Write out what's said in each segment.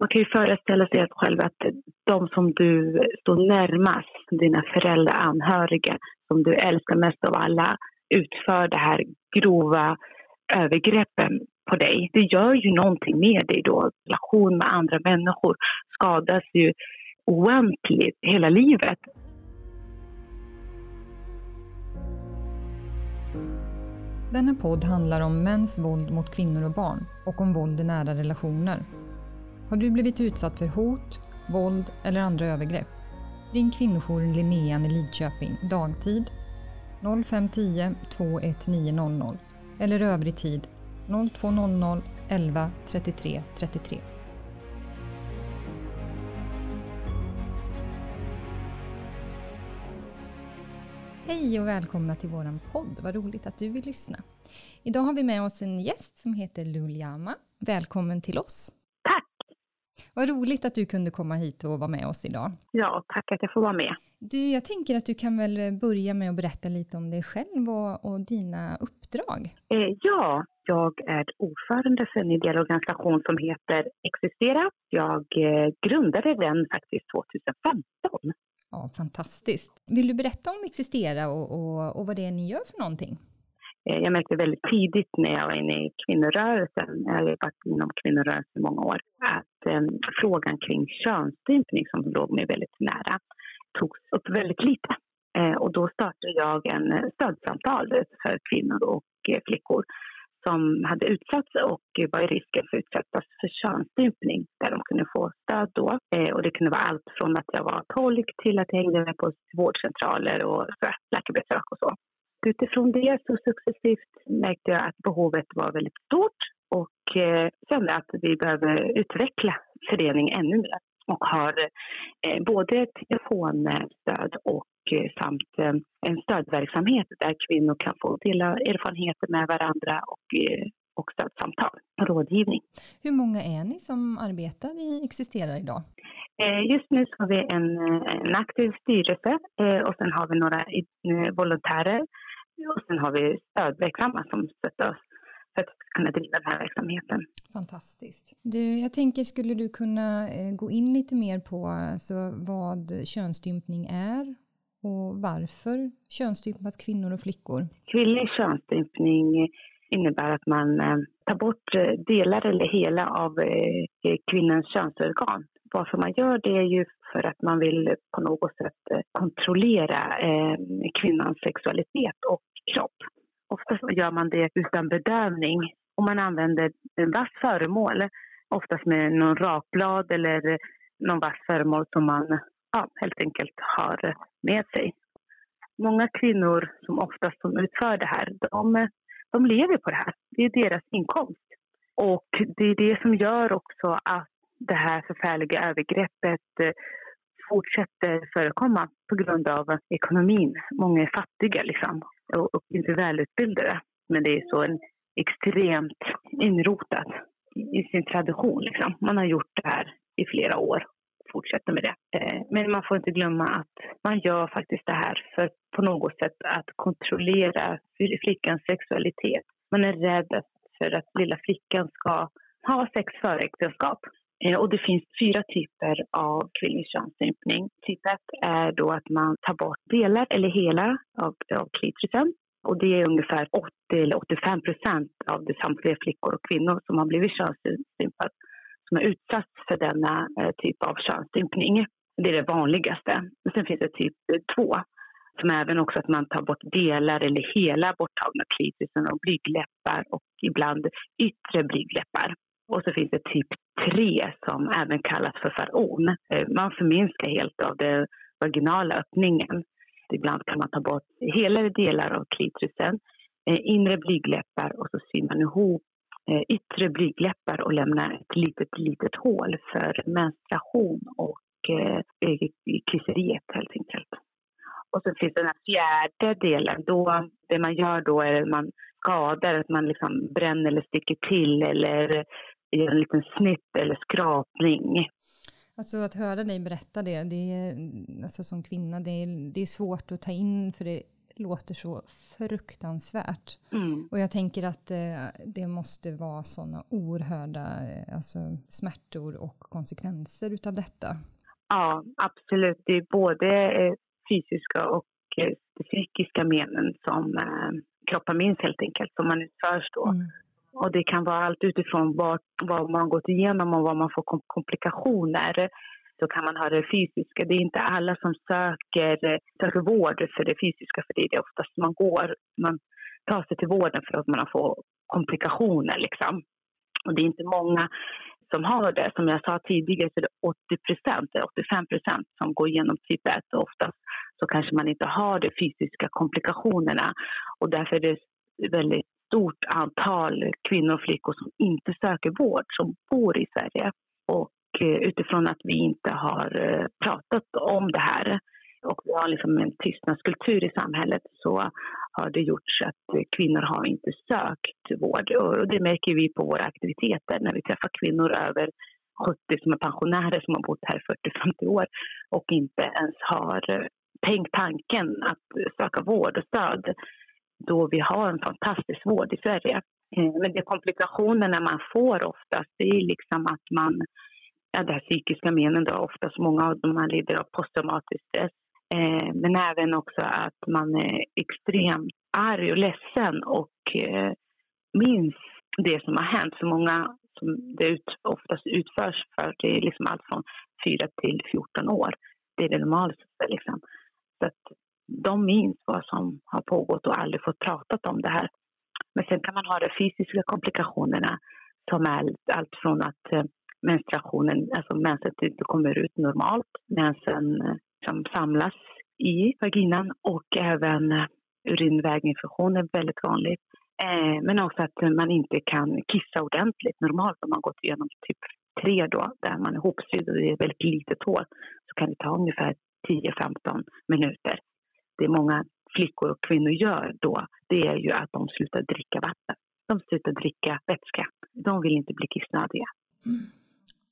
man kan ju föreställa sig att själv att de som du står närmast, dina föräldrar, anhöriga, som du älskar mest av alla, utför det här grova övergreppen på dig. Det gör ju någonting med dig då. Relation med andra människor skadas ju oändligt hela livet. Denna podd handlar om mäns våld mot kvinnor och barn och om våld i nära relationer. Har du blivit utsatt för hot, våld eller andra övergrepp? Ring kvinnojouren Linnean i Lidköping dagtid 0510 21900 eller övrig tid 0200 11 33 33. Hej och välkomna till våran podd. Vad roligt att du vill lyssna. Idag har vi med oss en gäst som heter Luljama. Välkommen till oss. Vad roligt att du kunde komma hit och vara med oss idag. Ja, tack att jag får vara med. Du, jag tänker att du kan väl börja med att berätta lite om dig själv och, och dina uppdrag. Eh, ja, jag är ordförande för en ideell organisation som heter Existera. Jag eh, grundade den faktiskt 2015. Ja, fantastiskt. Vill du berätta om Existera och, och, och vad det är ni gör för någonting? Eh, jag märkte väldigt tidigt när jag var inne i kvinnorörelsen, jag har jobbat inom kvinnorörelsen i många år, att eh, frågan kring könsstympning som låg mig väldigt nära togs upp väldigt lite. Eh, och då startade jag en stödsamtal för kvinnor och eh, flickor som hade utsatts och var i risken för att utsättas för könsstympning där de kunde få stöd då. Eh, och det kunde vara allt från att jag var tolk till att jag hängde med på vårdcentraler och läkarbesök och så. Utifrån det så successivt märkte jag att behovet var väldigt stort och eh, kände att vi behöver utveckla föreningen ännu mer och har eh, både telefonstöd och eh, samt eh, en stödverksamhet där kvinnor kan få dela erfarenheter med varandra och, eh, och stödsamtal och rådgivning. Hur många är ni som arbetar i Existerar idag? Just nu har vi en, en aktiv styrelse och sen har vi några volontärer och sen har vi stödverksamma som stöttar oss för att kunna driva den här verksamheten. Fantastiskt. Du, jag tänker, skulle du kunna eh, gå in lite mer på alltså, vad könsstympning är och varför könsstympas kvinnor och flickor? Kvinnlig könsstympning innebär att man eh, tar bort eh, delar eller hela av kvinnans könsorgan. Varför man gör det är ju för att man vill på något sätt eh, kontrollera eh, kvinnans sexualitet och kropp. Oftast gör man det utan bedövning och man använder en vass föremål, oftast med någon rakblad eller någon vass föremål som man ja, helt enkelt har med sig. Många kvinnor som oftast som utför det här, de, de lever på det här. Det är deras inkomst. Och det är det som gör också att det här förfärliga övergreppet eh, fortsätter förekomma på grund av ekonomin. Många är fattiga liksom och, och inte välutbildade. Men det är så en extremt inrotat i sin tradition. Liksom. Man har gjort det här i flera år och fortsätter med det. Eh, men man får inte glömma att man gör faktiskt det här för på något sätt att kontrollera flickans sexualitet. Man är rädd för att lilla flickan ska ha sex före äktenskap. Eh, och det finns fyra typer av kvinnlig könsstympning. Typ ett är då att man tar bort delar eller hela av, av klitorisen. Och det är ungefär 80 eller 85 procent av de samtliga flickor och kvinnor som har blivit könsstympade som har utsatts för denna eh, typ av könsstympning. Det är det vanligaste. Och sen finns det typ två som även också att man tar bort delar eller hela borttagna klitorisen och blygdläppar och ibland yttre blygdläppar. Och så finns det typ 3 som även kallas för faron. Eh, man förminskar helt av den vaginala öppningen. Ibland kan man ta bort hela delar av klitorisen, eh, inre blygdläppar och så syr man ihop eh, yttre blygdläppar och lämnar ett litet, litet hål för menstruation och kyseriet helt enkelt. Och så finns den här fjärde delen. Då, det man gör då är att man skadar, att man liksom bränner eller sticker till eller gör en liten snitt eller skrapning. Alltså att höra dig berätta det, det är, alltså som kvinna, det är, det är svårt att ta in för det låter så fruktansvärt. Mm. Och jag tänker att eh, det måste vara sådana oerhörda eh, alltså, smärtor och konsekvenser utav detta. Ja, absolut. Det är både eh, fysiska och eh, psykiska menen som kroppen minns helt enkelt, som man utförs då. Mm. Och det kan vara allt utifrån vad, vad man gått igenom och vad man får komplikationer. Så kan man ha det fysiska. Det är inte alla som söker, söker vård för det fysiska, för det är det oftast man går. Man tar sig till vården för att man får komplikationer liksom. Och det är inte många som har det. Som jag sa tidigare så är det 80 procent, 85 procent som går igenom typ 1. Och oftast så kanske man inte har de fysiska komplikationerna. Och därför är det väldigt stort antal kvinnor och flickor som inte söker vård, som bor i Sverige. Och eh, utifrån att vi inte har eh, pratat om det här och vi har liksom en tystnadskultur i samhället så har det gjorts att kvinnor har inte sökt vård. Och det märker vi på våra aktiviteter när vi träffar kvinnor över 70 som är pensionärer som har bott här i 40-50 år och inte ens har eh, tänkt tanken att söka vård och stöd då vi har en fantastisk vård i Sverige. Eh, men de komplikationerna man får oftast det är liksom att man, ja det här psykiska menen då, oftast många av dem man lider av posttraumatisk stress. Eh, men även också att man är extremt arg och ledsen och eh, minns det som har hänt. Så många som det ut, oftast utförs för, det är liksom allt från 4 till 14 år. Det är det normala. liksom. Så att de minns vad som har pågått och aldrig fått pratat om det här. Men sen kan man ha de fysiska komplikationerna som är allt från att eh, menstruationen, alltså menset inte kommer ut normalt, mensen eh, som samlas i vaginan och även eh, urinväginfektion är väldigt vanligt. men också att man inte kan kissa ordentligt normalt om man gått igenom typ 3 då, där man är hopsydd och det är väldigt litet hål, så kan det ta ungefär 10-15 minuter det många flickor och kvinnor gör då, det är ju att de slutar dricka vatten. De slutar dricka vätska. De vill inte bli kissnödiga. Mm.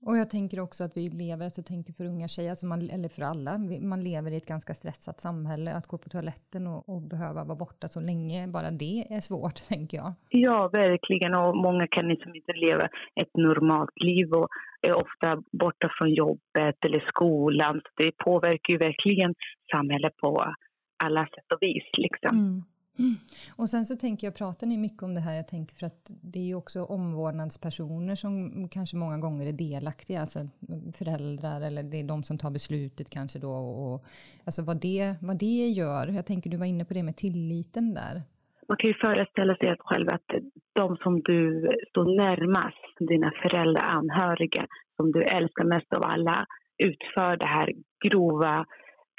Och jag tänker också att vi lever, så jag tänker för unga tjejer, alltså man, eller för alla, man lever i ett ganska stressat samhälle. Att gå på toaletten och, och, behöva vara borta så länge, bara det är svårt, tänker jag. Ja, verkligen. Och många kan liksom inte leva ett normalt liv och är ofta borta från jobbet eller skolan. Så det påverkar ju verkligen samhället på alla sätt och vis. Liksom. Mm. Mm. Och sen så tänker jag, pratar ni mycket om det här, jag tänker för att det är ju också omvårdnadspersoner som kanske många gånger är delaktiga, alltså föräldrar eller det är de som tar beslutet kanske då och alltså vad det, vad det gör. Jag tänker du var inne på det med tilliten där. Man kan ju föreställa sig att själv att de som du står närmast, dina föräldrar, anhöriga, som du älskar mest av alla, utför det här grova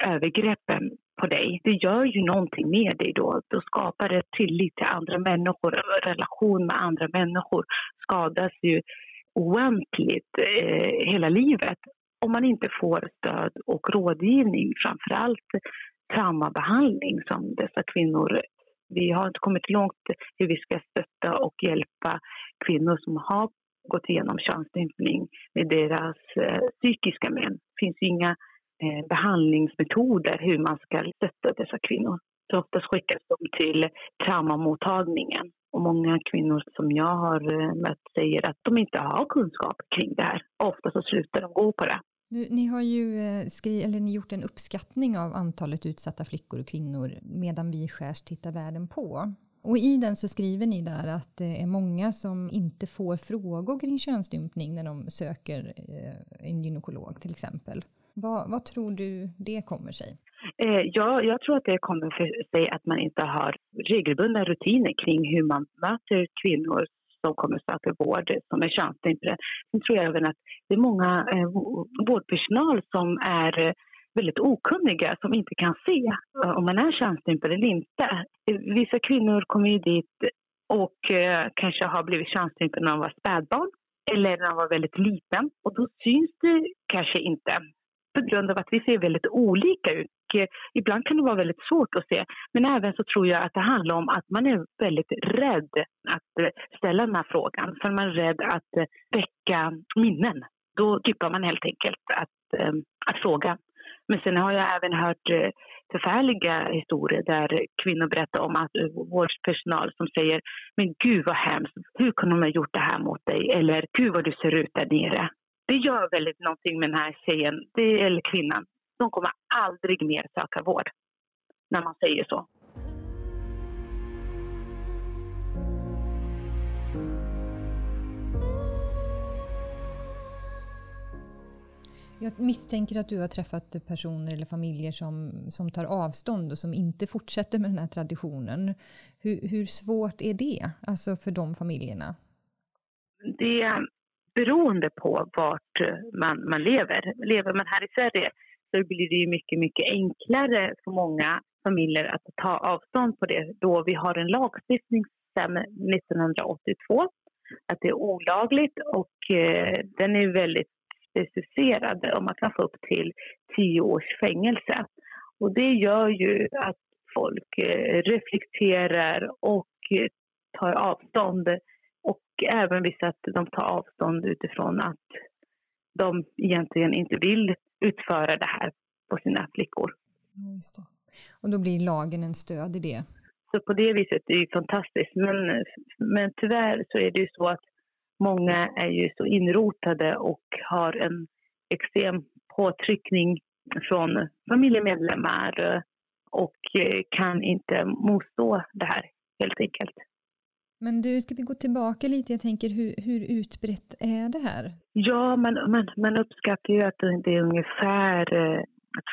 övergreppen på dig, det gör ju någonting med dig då. Då skapar det tillit till andra människor, relation med andra människor skadas ju oändligt eh, hela livet om man inte får stöd och rådgivning, framför allt traumabehandling som dessa kvinnor vi har inte kommit långt hur vi ska stötta och hjälpa kvinnor som har gått igenom könsstympning med deras eh, psykiska men. Det finns inga Eh, behandlingsmetoder hur man ska stötta dessa kvinnor. Så oftast skickas de till traumamottagningen och många kvinnor som jag har eh, mött säger att de inte har kunskap kring det här. Ofta så slutar de gå på det. Nu, ni har ju eh, skri, eller ni gjort en uppskattning av antalet utsatta flickor och kvinnor medan vi skärs tittar världen på. Och i den så skriver ni där att det är många som inte får frågor kring könsstympning när de söker en gynekolog till exempel. Vad, vad tror du det kommer sig? Eh, ja, jag tror att det kommer för sig att man inte har regelbundna rutiner kring hur man möter kvinnor som kommer söka vård som är könsstympade. Sen tror jag även att det är många eh, vårdpersonal som är eh, väldigt okunniga som inte kan se om man är könsstympad eller inte. Vissa kvinnor kommer ju dit och kanske har blivit könsstympade när de var spädbarn eller när de var väldigt liten och då syns det kanske inte på grund av att vi ser väldigt olika ut. Ibland kan det vara väldigt svårt att se, men även så tror jag att det handlar om att man är väldigt rädd att ställa den här frågan, för man är rädd att väcka minnen. Då tycker man helt enkelt att, eh, att fråga. Men sen har jag även hört eh, förfärliga historier där kvinnor berättar om att eh, vårdpersonal som säger men gud vad hemskt, hur kunde de ha gjort det här mot dig? Eller gud vad du ser ut där nere. Det gör väldigt någonting med den här tjejen, det, eller kvinnan. De kommer aldrig mer söka vård när man säger så. Jag misstänker att du har träffat personer eller familjer som, som tar avstånd och som inte fortsätter med den här traditionen. Hur, hur svårt är det alltså för de familjerna? Det beroende på vart eh, man, man lever. Lever man här i Sverige så blir det mycket, mycket enklare för många familjer att ta avstånd på det då vi har en lagstiftning sedan 1982 att det är olagligt och eh, den är väldigt specificerad och man kan få upp till tio års fängelse. Och det gör ju att folk eh, reflekterar och eh, tar avstånd även vissa att de tar avstånd utifrån att de egentligen inte vill utföra det här på sina flickor. Ja, och då blir lagen en stöd i det? Så på det viset är det fantastiskt. Men, men tyvärr så är det ju så att Många är ju så inrotade och har en extrem påtryckning från familjemedlemmar och kan inte motstå det här helt enkelt. Men du, ska vi gå tillbaka lite? Jag tänker, hur, hur utbrett är det här? Ja, man, man, man uppskattar ju att det är ungefär eh,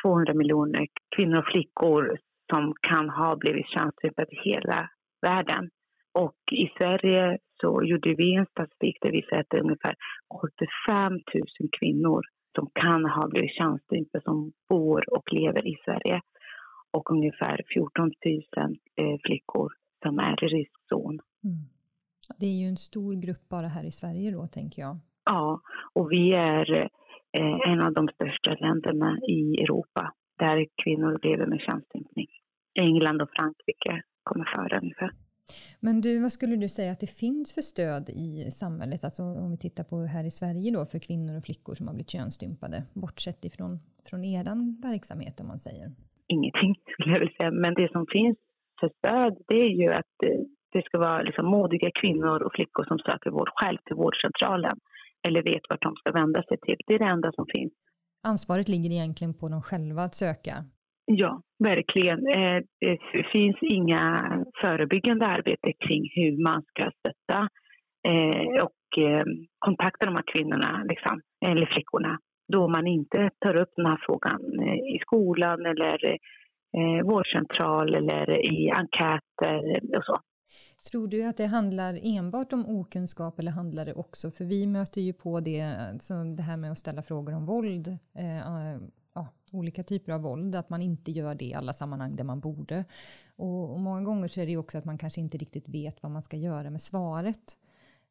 200 miljoner kvinnor och flickor som kan ha blivit könsstympade i hela världen. Och i Sverige så gjorde vi en statistik där vi säger att det är ungefär 75 000 kvinnor som kan ha blivit könsstympade som bor och lever i Sverige. Och ungefär 14 000 eh, flickor som är i riskzon. Mm. Det är ju en stor grupp bara här i Sverige då, tänker jag. Ja, och vi är eh, en av de största länderna i Europa där kvinnor lever med könsstympning. England och Frankrike kommer före ungefär. Men du, vad skulle du säga att det finns för stöd i samhället, alltså om vi tittar på här i Sverige då, för kvinnor och flickor som har blivit könsstympade, bortsett ifrån från er verksamhet om man säger? Ingenting skulle jag vilja säga, men det som finns för stöd det är ju att eh, det ska vara liksom modiga kvinnor och flickor som söker vård själv till vårdcentralen eller vet vart de ska vända sig till. Det är det enda som finns. Ansvaret ligger egentligen på dem själva att söka? Ja, verkligen. Eh, det finns inga förebyggande arbete kring hur man ska stötta eh, och eh, kontakta de här kvinnorna, liksom, eller flickorna, då man inte tar upp den här frågan i skolan eller vårdcentral eller i enkäter och så. Tror du att det handlar enbart om okunskap eller handlar det också, för vi möter ju på det, alltså det här med att ställa frågor om våld, eh, ja, olika typer av våld, att man inte gör det i alla sammanhang där man borde. Och, och många gånger så är det ju också att man kanske inte riktigt vet vad man ska göra med svaret.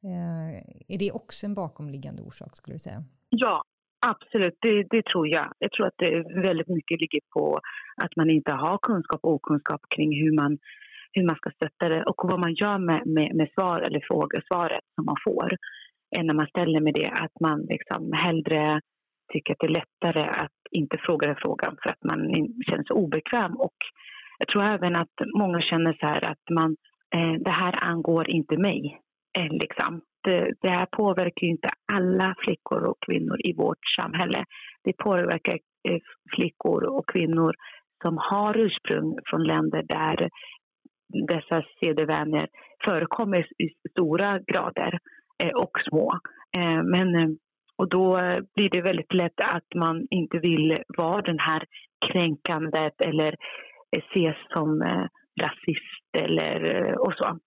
Eh, är det också en bakomliggande orsak skulle du säga? Ja, absolut. Det, det, tror jag. Jag tror att det väldigt mycket ligger på att man inte har kunskap och okunskap kring hur man, hur man ska stötta det och vad man gör med, med, med svar eller frågesvaret som man får. Än när man ställer med det att man liksom hellre tycker att det är lättare att inte fråga den frågan för att man känner sig obekväm. Och jag tror även att många känner så här att man, eh, det här angår inte mig. Eh, liksom. det, det här påverkar inte alla flickor och kvinnor i vårt samhälle. Det påverkar eh, flickor och kvinnor som har ursprung från länder där dessa sedevänner förekommer i stora grader eh, och små. Eh, men eh, och då blir det väldigt lätt att man inte vill vara den här kränkandet eller ses som eh, rasist eller eh, och så.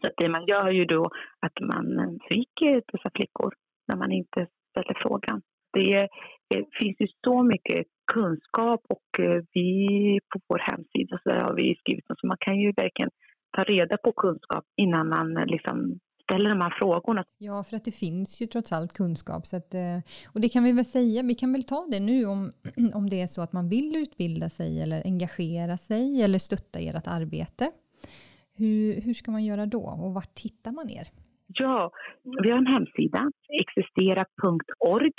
Så det man gör ju då att man eh, sviker dessa flickor när man inte ställer frågan. Det, det finns ju så mycket kunskap och eh, vi på vår hemsida så har vi skrivit så man kan ju verkligen ta reda på kunskap innan man liksom ställer de här frågorna. Ja, för att det finns ju trots allt kunskap. Så att, eh, och det kan vi väl säga, vi kan väl ta det nu om, om det är så att man vill utbilda sig eller engagera sig eller stötta ert arbete. Hur, hur ska man göra då och vart hittar man er? Ja, vi har en hemsida, existera.org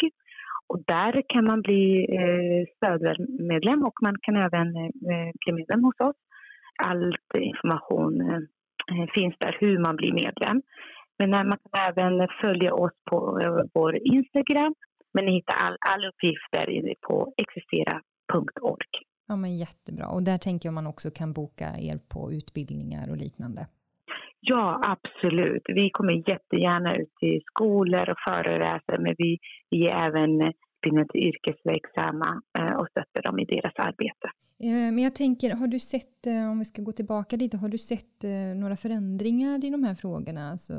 och där kan man bli eh, stödmedlem och man kan även eh, bli medlem hos oss. All information eh, finns där hur man blir medlem. Men man kan även följa oss på vår Instagram. Men ni hittar all, all uppgifter på existera.org. Ja, men jättebra. Och där tänker jag man också kan boka er på utbildningar och liknande. Ja, absolut. Vi kommer jättegärna ut till skolor och föreläser, men vi ger även utbildning till yrkesverksamma eh, och stöttar dem i deras arbete. Eh, men jag tänker, har du sett, eh, om vi ska gå tillbaka lite, har du sett några förändringar i de här frågorna alltså,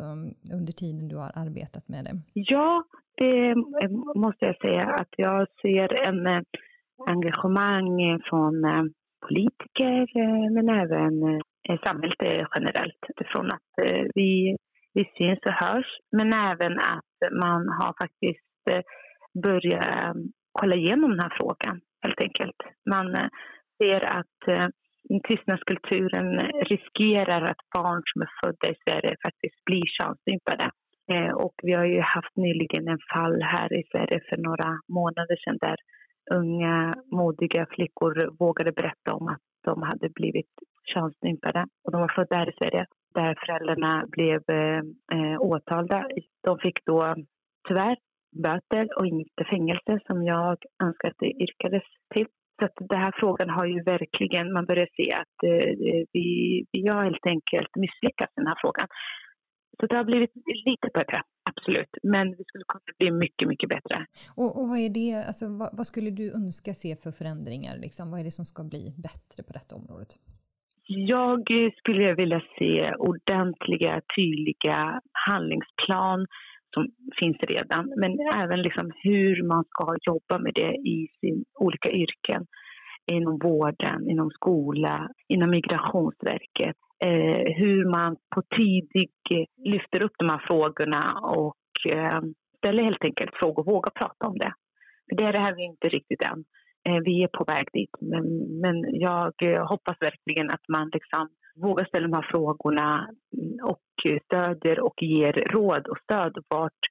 under tiden du har arbetat med det? Ja, det måste jag säga att jag ser en engagemang från politiker eh, men även eh, samhället eh, generellt utifrån att vi, vi syns och hörs men även att man har faktiskt börjat kolla igenom den här frågan helt enkelt. Man ser att tystnadskulturen riskerar att barn som är födda i Sverige faktiskt blir könsstympade. Och vi har ju haft nyligen en fall här i Sverige för några månader sedan där unga modiga flickor vågade berätta om att de hade blivit könsstympade och de var födda här i Sverige där föräldrarna blev eh, åtalda. De fick då tyvärr böter och inte fängelse som jag önskar att det yrkades till. Så att den här frågan har ju verkligen, man börjar se att eh, vi, vi har helt enkelt misslyckats i den här frågan. Så det har blivit lite bättre, absolut. Men det skulle kunna bli mycket, mycket bättre. Och, och vad är det, alltså, vad, vad, skulle du önska se för förändringar? Liksom? Vad är det som ska bli bättre på detta området? Jag skulle vilja se ordentliga, tydliga handlingsplan som finns redan, men även liksom hur man ska jobba med det i sin olika yrken inom vården, inom skola, inom Migrationsverket eh, hur man på tidigt eh, lyfter upp de här frågorna och eh, ställer helt enkelt frågor, och vågar prata om det. För det är det här vi inte riktigt än. Eh, vi är på väg dit, men, men jag eh, hoppas verkligen att man liksom vågar ställa de här frågorna och stödjer och ger råd och stöd vart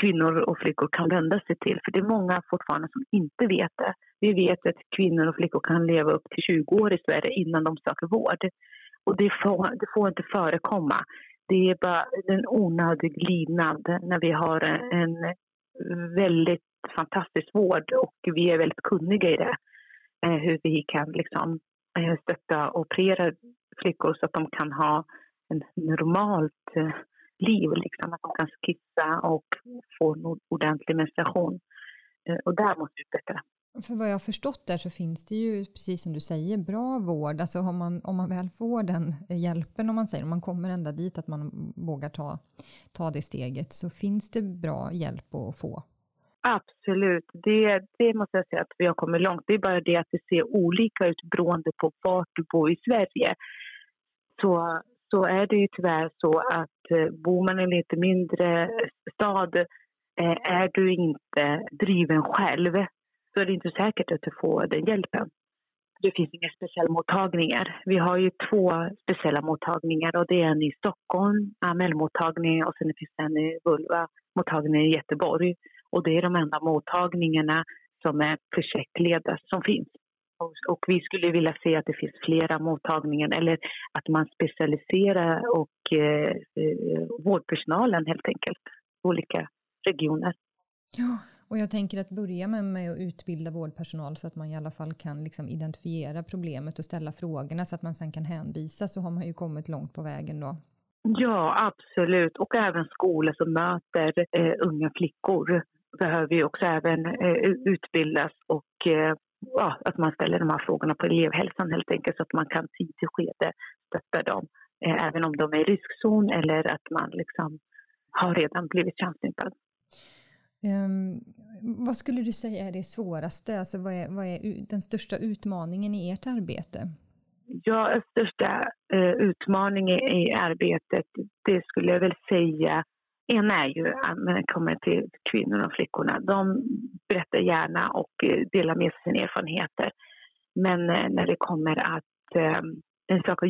kvinnor och flickor kan vända sig till. För det är många fortfarande som inte vet det. Vi vet att kvinnor och flickor kan leva upp till 20 år i Sverige innan de söker vård. Och det får, det får inte förekomma. Det är bara en onödig lydnad när vi har en väldigt fantastisk vård och vi är väldigt kunniga i det. Eh, hur vi kan liksom eh, stötta och operera flickor så att de kan ha en normalt eh, liv, liksom, att de kan skissa och få en ordentlig menstruation. Och där måste vi utveckla. För vad jag har förstått där så finns det ju, precis som du säger, bra vård. Alltså om man, om man väl får den hjälpen, om man säger, om man kommer ända dit att man vågar ta, ta det steget, så finns det bra hjälp att få. Absolut, det, det måste jag säga att vi har kommit långt. Det är bara det att det ser olika ut beroende på vart du bor i Sverige. Så, så är det ju tyvärr så att eh, bor man i en lite mindre stad eh, är du inte driven själv så är det inte säkert att du får den hjälpen. Det finns inga speciella mottagningar. Vi har ju två speciella mottagningar och det är en i Stockholm, AML-mottagningen och sen finns det en i Vulva-mottagningen i Göteborg. Och det är de enda mottagningarna som är projektledda som finns. Och vi skulle vilja se att det finns flera mottagningar eller att man specialiserar och eh, eh vårdpersonalen helt enkelt, olika regioner. Ja, och jag tänker att börja med, med att utbilda vårdpersonal så att man i alla fall kan liksom identifiera problemet och ställa frågorna så att man sen kan hänvisa så har man ju kommit långt på vägen då. Ja, absolut. Och även skolor som möter eh, unga flickor behöver ju också även eh, utbildas och eh, ja, att man ställer de här frågorna på elevhälsan helt enkelt så att man kan tidigt skede stötta dem. Eh, även om de är i riskzon eller att man liksom har redan blivit könsstympad. Um, vad skulle du säga är det svåraste? Alltså vad, är, vad är den största utmaningen i ert arbete? Ja, största uh, utmaningen i arbetet, det skulle jag väl säga, en är ju när det kommer till kvinnorna och flickorna. De berättar gärna och eh, delar med sig sina erfarenheter. Men eh, när det kommer att eh, söka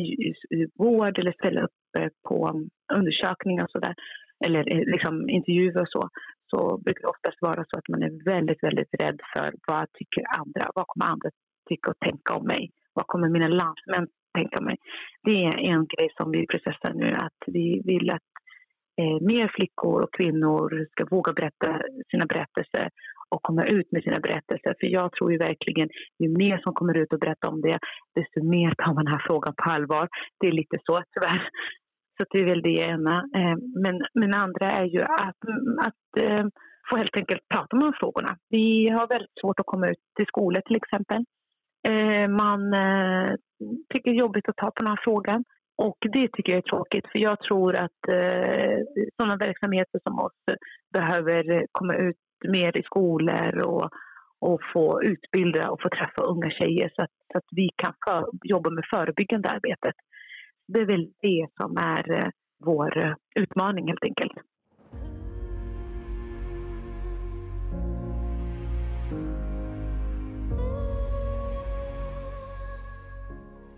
vård eller ställa upp eh, på undersökningar och sådär, eller liksom intervjuer och så, så brukar det oftast vara så att man är väldigt, väldigt rädd för vad tycker andra? Vad kommer andra tycka och tänka om mig? Vad kommer mina landsmän tänka om mig? Det är en grej som vi processar nu, att vi vill att eh, mer flickor och kvinnor ska våga berätta sina berättelser och komma ut med sina berättelser. För jag tror ju verkligen, ju mer som kommer ut och berättar om det, desto mer tar man den här frågan på allvar. Det är lite så tyvärr. Så det är väl det ena. Eh, men, men andra är ju att, att eh, få helt enkelt prata om de frågorna. Vi har väldigt svårt att komma ut till skolor till exempel. Eh, man tycker det är jobbigt att ta på den här frågan. Och det tycker jag är tråkigt för jag tror att eh, sådana verksamheter som oss behöver komma ut mer i skolor och, och få utbilda och få träffa unga tjejer så att, så att vi kan för, jobba med förebyggande arbetet. Det är väl det som är eh, vår eh, utmaning helt enkelt.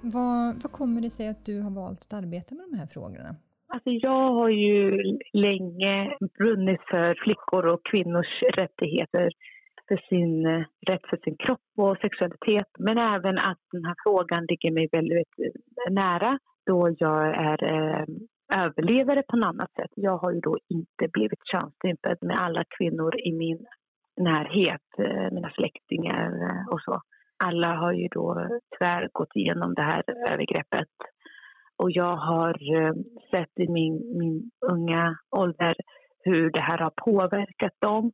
Vad, vad kommer det sig att du har valt att arbeta med de här frågorna? Alltså jag har ju länge brunnit för flickor och kvinnors rättigheter för sin eh, rätt för sin kropp och sexualitet men även att den här frågan ligger mig väldigt eh, nära då jag är eh, överlevare på något annat sätt. Jag har ju då inte blivit könsstympad med alla kvinnor i min närhet, eh, mina släktingar eh, och så. Alla har ju då tyvärr gått igenom det här övergreppet och jag har eh, sett i min, min unga ålder hur det här har påverkat dem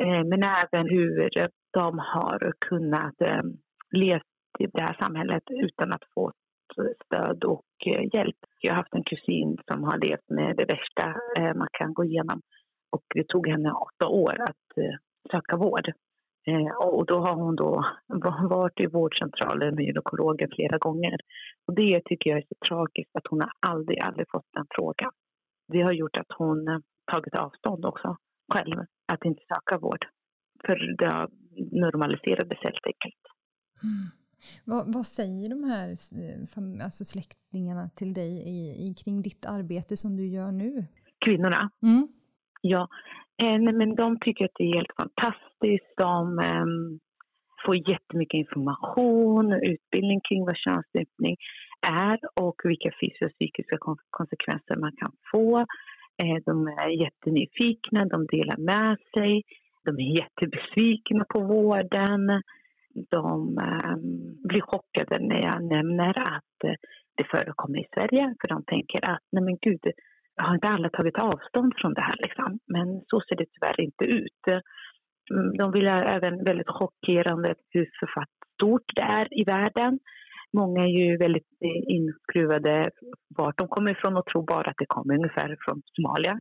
eh, men även hur de har kunnat eh, leva i det här samhället utan att få stöd och hjälp. Jag har haft en kusin som har levt med det värsta man kan gå igenom och det tog henne åtta år att söka vård. Eh, och då har hon då varit i vårdcentralen med gynekologen flera gånger. Och det tycker jag är så tragiskt att hon har aldrig, aldrig fått den frågan. Det har gjort att hon eh, tagit avstånd också själv, att inte söka vård. För det normaliserades helt enkelt. Mm. Vad, vad, säger de här alltså släktingarna till dig i, i, kring ditt arbete som du gör nu? Kvinnorna? Mm. Ja, Eh, men de tycker att det är helt fantastiskt. De eh, får jättemycket information och utbildning kring vad könsstympning är och vilka fysiska och psykiska konsekvenser man kan få. Eh, de är jättenyfikna, de delar med sig. De är jättebesvikna på vården. De eh, blir chockade när jag nämner att eh, det förekommer i Sverige för de tänker att nej men gud, har inte alla tagit avstånd från det här liksom. Men så ser det tyvärr inte ut. Mm, de vill även väldigt chockerande hur stort det är i världen. Många är ju väldigt eh, inskruvade vart de kommer ifrån och tror bara att det kommer ungefär från Somalia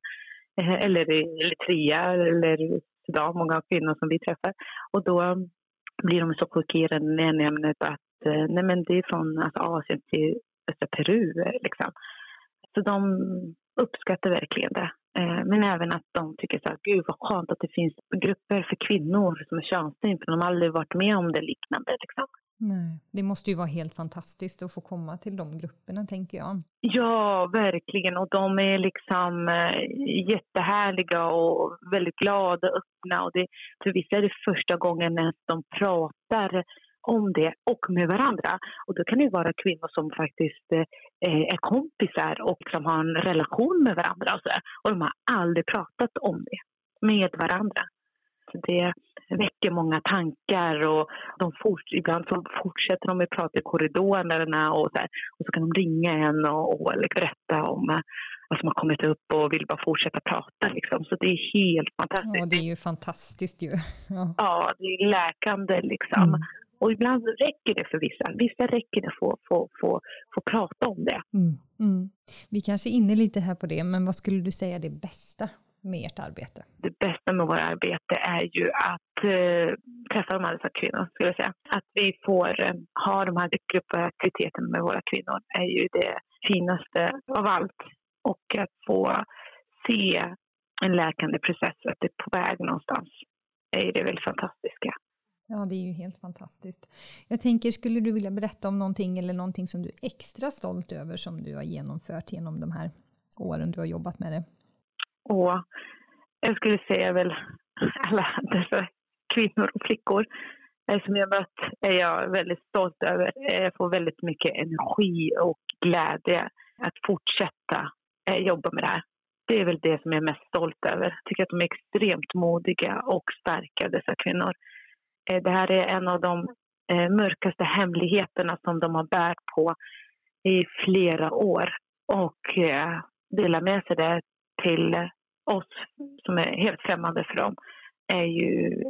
eh, eller eh, Eritrea eller Sudan, många kvinnor som vi träffar. Och då blir de så chockerade när jag nämner att nej men det är från alltså, Asien till östra Peru. Liksom. Så de uppskattar verkligen det. Eh, men även att de tycker så här, gud vad skönt att det finns grupper för kvinnor som är könsstympade, för de har aldrig varit med om det liknande. Liksom. Nej, det måste ju vara helt fantastiskt att få komma till de grupperna, tänker jag. Ja, verkligen. Och de är liksom eh, jättehärliga och väldigt glada och öppna. Och det, för vissa är det första gången de pratar om det och med varandra. Och då kan det vara kvinnor som faktiskt eh, är kompisar och som har en relation med varandra och, så där. och de har aldrig pratat om det med varandra. Så det väcker många tankar och de fort, ibland så fortsätter de att prata i korridorerna och så, här, och så kan de ringa en och, och berätta om eh, vad som har kommit upp och vill bara fortsätta prata. Liksom. Så det är helt fantastiskt. Ja, det är ju fantastiskt ju. Ja, ja det är läkande liksom. Mm. Och ibland räcker det för vissa. Vissa räcker det att få, få, få, prata om det. Mm, mm. Vi kanske är inne lite här på det, men vad skulle du säga är det bästa med ert arbete? Det bästa med vårt arbete är ju att eh, träffa de här kvinnorna, skulle jag säga. Att vi får eh, ha de här gruppaktiviteterna med våra kvinnor är ju det finaste av allt. Och att få se en läkande process, att det är på väg någonstans, är det väldigt fantastiska. Ja, det är ju helt fantastiskt. Jag tänker, skulle du vilja berätta om någonting eller någonting som du är extra stolt över som du har genomfört genom de här åren du har jobbat med det? Åh, jag skulle säga väl alla dessa kvinnor och flickor eh, som jag mött är jag väldigt stolt över. Eh, jag får väldigt mycket energi och glädje att fortsätta eh, jobba med det här. Det är väl det som jag är mest stolt över. Jag tycker att de är extremt modiga och starka, dessa kvinnor. Eh, det här är en av de eh, mörkaste hemligheterna som de har bärt på i flera år och eh, dela med sig det till oss som är helt främmande för dem är ju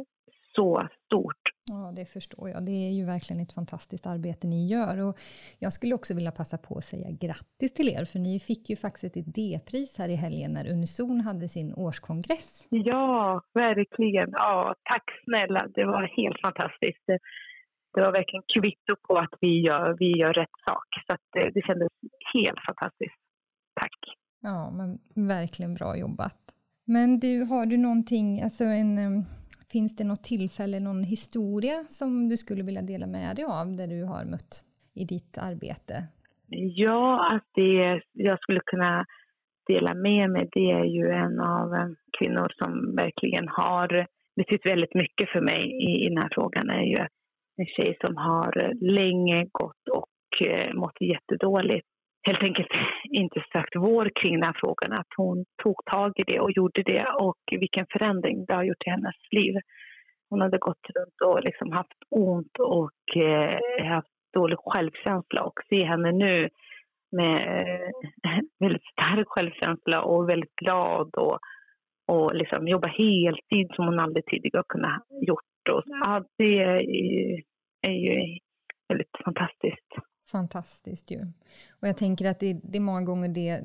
så stort. Ja, det förstår jag. Det är ju verkligen ett fantastiskt arbete ni gör. Och jag skulle också vilja passa på att säga grattis till er, för ni fick ju faktiskt ett D-pris här i helgen när Unison hade sin årskongress. Ja, verkligen. Ja, tack snälla. Det var helt fantastiskt. Det, var verkligen kvitto på att vi gör, vi gör rätt sak. Så det, det kändes helt fantastiskt. Tack. Ja, men verkligen bra jobbat. Men du, har du någonting, alltså en, finns det något tillfälle, någon historia som du skulle vilja dela med dig av, där du har mött i ditt arbete? Ja, att det jag skulle kunna dela med mig, det är ju en av eh, kvinnor som verkligen har betytt väldigt mycket för mig i, i den här frågan, är ju en tjej som har eh, länge gått och eh, mått jättedåligt helt enkelt inte sökt vår kring den här frågan. Att hon tog tag i det och gjorde det och vilken förändring det har gjort i hennes liv. Hon hade gått runt och liksom haft ont och eh, haft dålig självkänsla och se henne nu med eh, väldigt stark självkänsla och väldigt glad och, och liksom jobba heltid som hon aldrig tidigare kunnat gjort. Och, ja, det är ju, är ju väldigt fantastiskt. Fantastiskt ju. Och jag tänker att det, det, är många gånger det,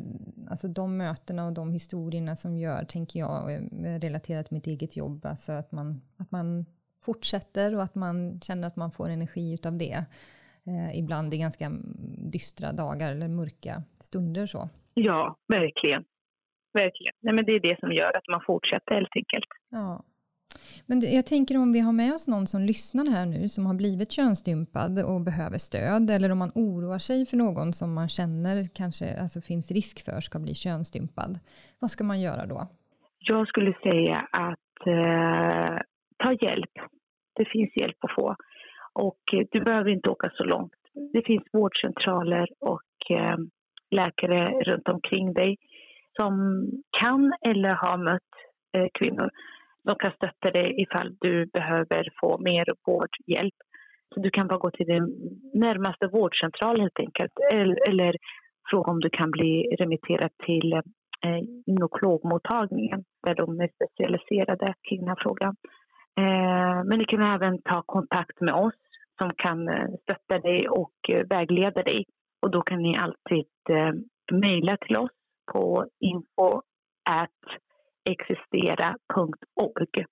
alltså de mötena och de historierna som gör, tänker jag, relaterat till mitt eget jobb, alltså att man, att man fortsätter och att man känner att man får energi utav det. Eh, ibland i ganska dystra dagar eller mörka stunder så. Ja, verkligen. Verkligen. Nej, men det är det som gör att man fortsätter helt enkelt. Ja. Men jag tänker om vi har med oss någon som lyssnar här nu som har blivit könsstympad och behöver stöd eller om man oroar sig för någon som man känner kanske alltså finns risk för ska bli könsstympad. Vad ska man göra då? Jag skulle säga att eh, ta hjälp. Det finns hjälp att få och eh, du behöver inte åka så långt. Det finns vårdcentraler och eh, läkare runt omkring dig som kan eller har mött eh, kvinnor de kan stötta dig ifall du behöver få mer vårdhjälp. Så du kan bara gå till din närmaste vårdcentral helt enkelt eller, eller fråga om du kan bli remitterad till eh, gynekologmottagningen där de är specialiserade kring den här frågan. Eh, men du kan även ta kontakt med oss som kan eh, stötta dig och eh, vägleda dig. Och då kan ni alltid eh, mejla till oss på info existera.org.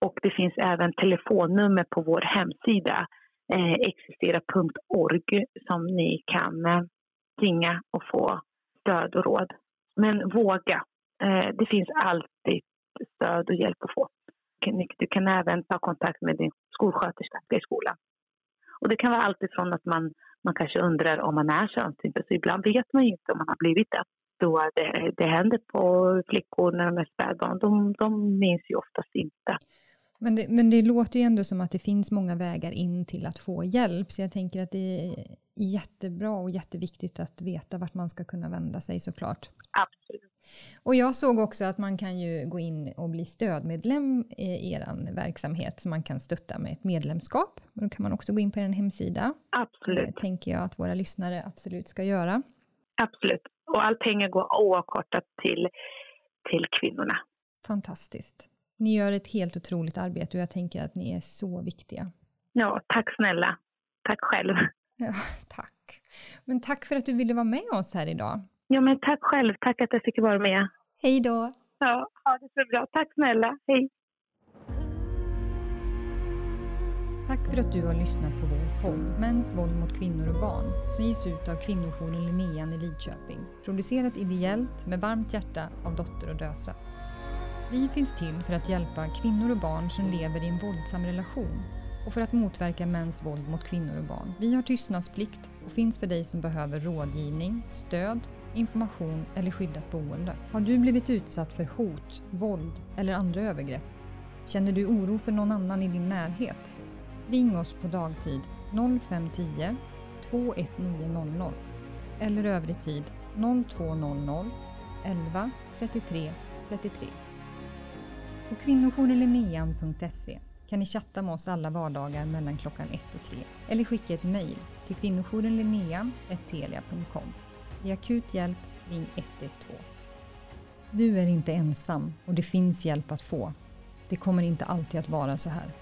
Och det finns även telefonnummer på vår hemsida eh, existera.org som ni kan eh, ringa och få stöd och råd. Men våga. Eh, det finns alltid stöd och hjälp att få. Du kan även ta kontakt med din skolsköterska i skolan. Och det kan vara allt ifrån att man, man kanske undrar om man är könsstympad, så ibland vet man ju inte om man har blivit det då det, det händer på flickor när de är spädbarn, de, de minns ju oftast inte. Men det, men det låter ju ändå som att det finns många vägar in till att få hjälp, så jag tänker att det är jättebra och jätteviktigt att veta vart man ska kunna vända sig såklart. Absolut. Och jag såg också att man kan ju gå in och bli stödmedlem i er verksamhet, så man kan stötta med ett medlemskap. Och då kan man också gå in på er hemsida. Absolut. Det tänker jag att våra lyssnare absolut ska göra. Absolut. Och all pengar går oavkortat till, till kvinnorna. Fantastiskt. Ni gör ett helt otroligt arbete och jag tänker att ni är så viktiga. Ja, tack snälla. Tack själv. Ja, tack. Men tack för att du ville vara med oss här idag. Ja, men tack själv. Tack att jag fick vara med. Hej då. Ja, ha det så bra. Tack snälla. Hej. Tack för att du har lyssnat på vår podd Mäns våld mot kvinnor och barn som ges ut av kvinnojouren Linnean i Lidköping. Producerat ideellt med varmt hjärta av Dotter och Dösa. Vi finns till för att hjälpa kvinnor och barn som lever i en våldsam relation och för att motverka mäns våld mot kvinnor och barn. Vi har tystnadsplikt och finns för dig som behöver rådgivning, stöd information eller skyddat boende. Har du blivit utsatt för hot, våld eller andra övergrepp? Känner du oro för någon annan i din närhet? Ring oss på dagtid 0510 21900 eller övrig tid 0200 11 33 33. På kvinnojourlinnean.se kan ni chatta med oss alla vardagar mellan klockan 1 och 3 eller skicka ett mejl till kvinnojourenlinnean.telia.com. Vid akut hjälp, ring 112. Du är inte ensam och det finns hjälp att få. Det kommer inte alltid att vara så här.